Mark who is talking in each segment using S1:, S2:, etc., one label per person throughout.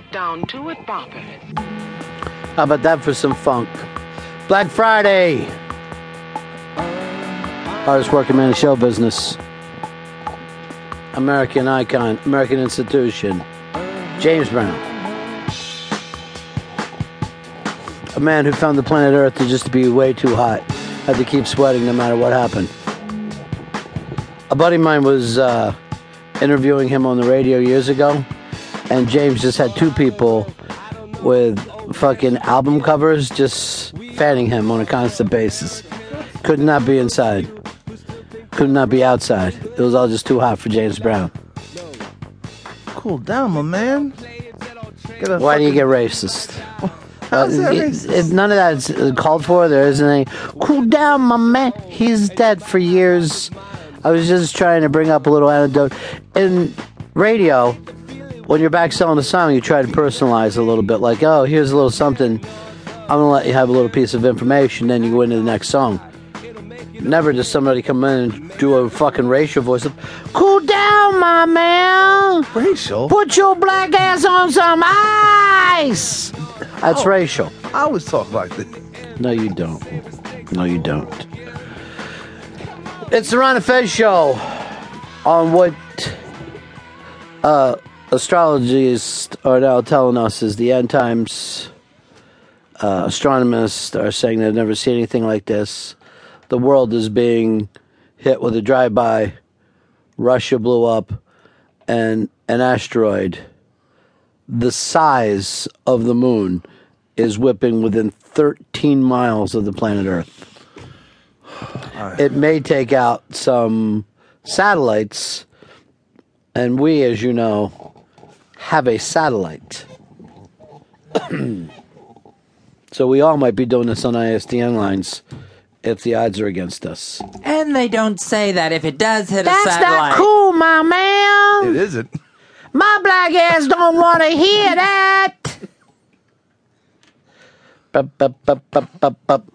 S1: get
S2: down to it, Bopper.
S3: How about that for some funk? Black Friday. Hardest working man in show business. American icon, American institution. James Brown. A man who found the planet Earth to just be way too hot. Had to keep sweating no matter what happened. A buddy of mine was uh, interviewing him on the radio years ago, and James just had two people with fucking album covers just fanning him on a constant basis. Could not be inside. Could not be outside. It was all just too hot for James Brown.
S4: Cool down, my man.
S3: Why do you get racist? Uh, it-
S4: racist?
S3: it- none of that's uh, called for. There isn't any. Cool down, my man. He's dead for years. I was just trying to bring up a little anecdote. In radio, when you're back selling a song, you try to personalize a little bit. Like, oh, here's a little something. I'm gonna let you have a little piece of information. Then you go into the next song. Never does somebody come in and do a fucking racial voice. Of, cool down, my man.
S4: Racial?
S3: Put your black ass on some ice. That's
S4: Oh.
S3: racial.
S4: I always talk like this.
S3: No, you don't. No, you don't. It's the Ron Fez show on what uh, astrologists are now telling us is the end times. Uh, astronomers are saying they've never seen anything like this. The world is being hit with a drive-by. Russia blew up, and an asteroid the size of the moon is whipping within 13 miles of the planet Earth. It may take out some satellites, and we, as you know, have a satellite. so we all might be doing this on ISDN lines if the odds are against us.
S5: And they don't say that if it does hit
S3: That's
S5: a satellite.
S3: That's not cool, my man.
S4: It isn't.
S3: My black ass don't want to hear that. Bup, bup, bup, bup, bup, bup.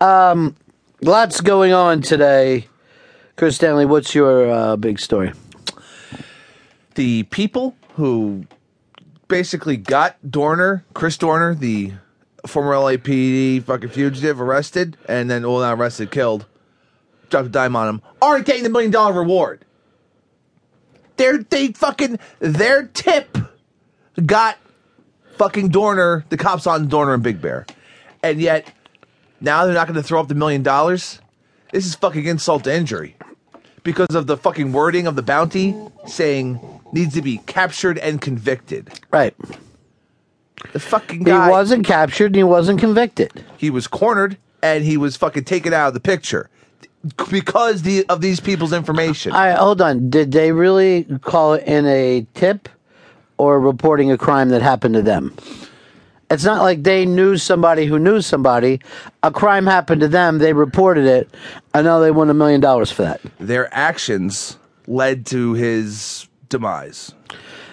S3: Um, lots going on today. Chris Stanley, what's your uh, big story?
S4: The people who basically got Dorner, Chris Dorner, the former LAPD fucking fugitive, arrested, and then, well, not arrested, killed, dropped a dime on him, aren't getting the million dollar reward. They're, they fucking, their tip got fucking Dorner, the cops on Dorner and Big Bear. And yet, now they're not going to throw up the million dollars? This is fucking insult to injury. Because of the fucking wording of the bounty saying needs to be captured and convicted.
S3: Right.
S4: The fucking
S3: He wasn't captured and he wasn't convicted.
S4: He was cornered and he was fucking taken out of the picture because the of these people's information.
S3: All right, hold on. Did they really call it in a tip or reporting a crime that happened to them? It's not like they knew somebody who knew somebody. A crime happened to them. They reported it. I know they won a million dollars for that.
S4: Their actions led to his demise.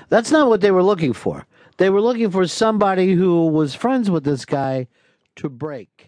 S3: That's not what they were looking for. They were looking for somebody who was friends with this guy to break.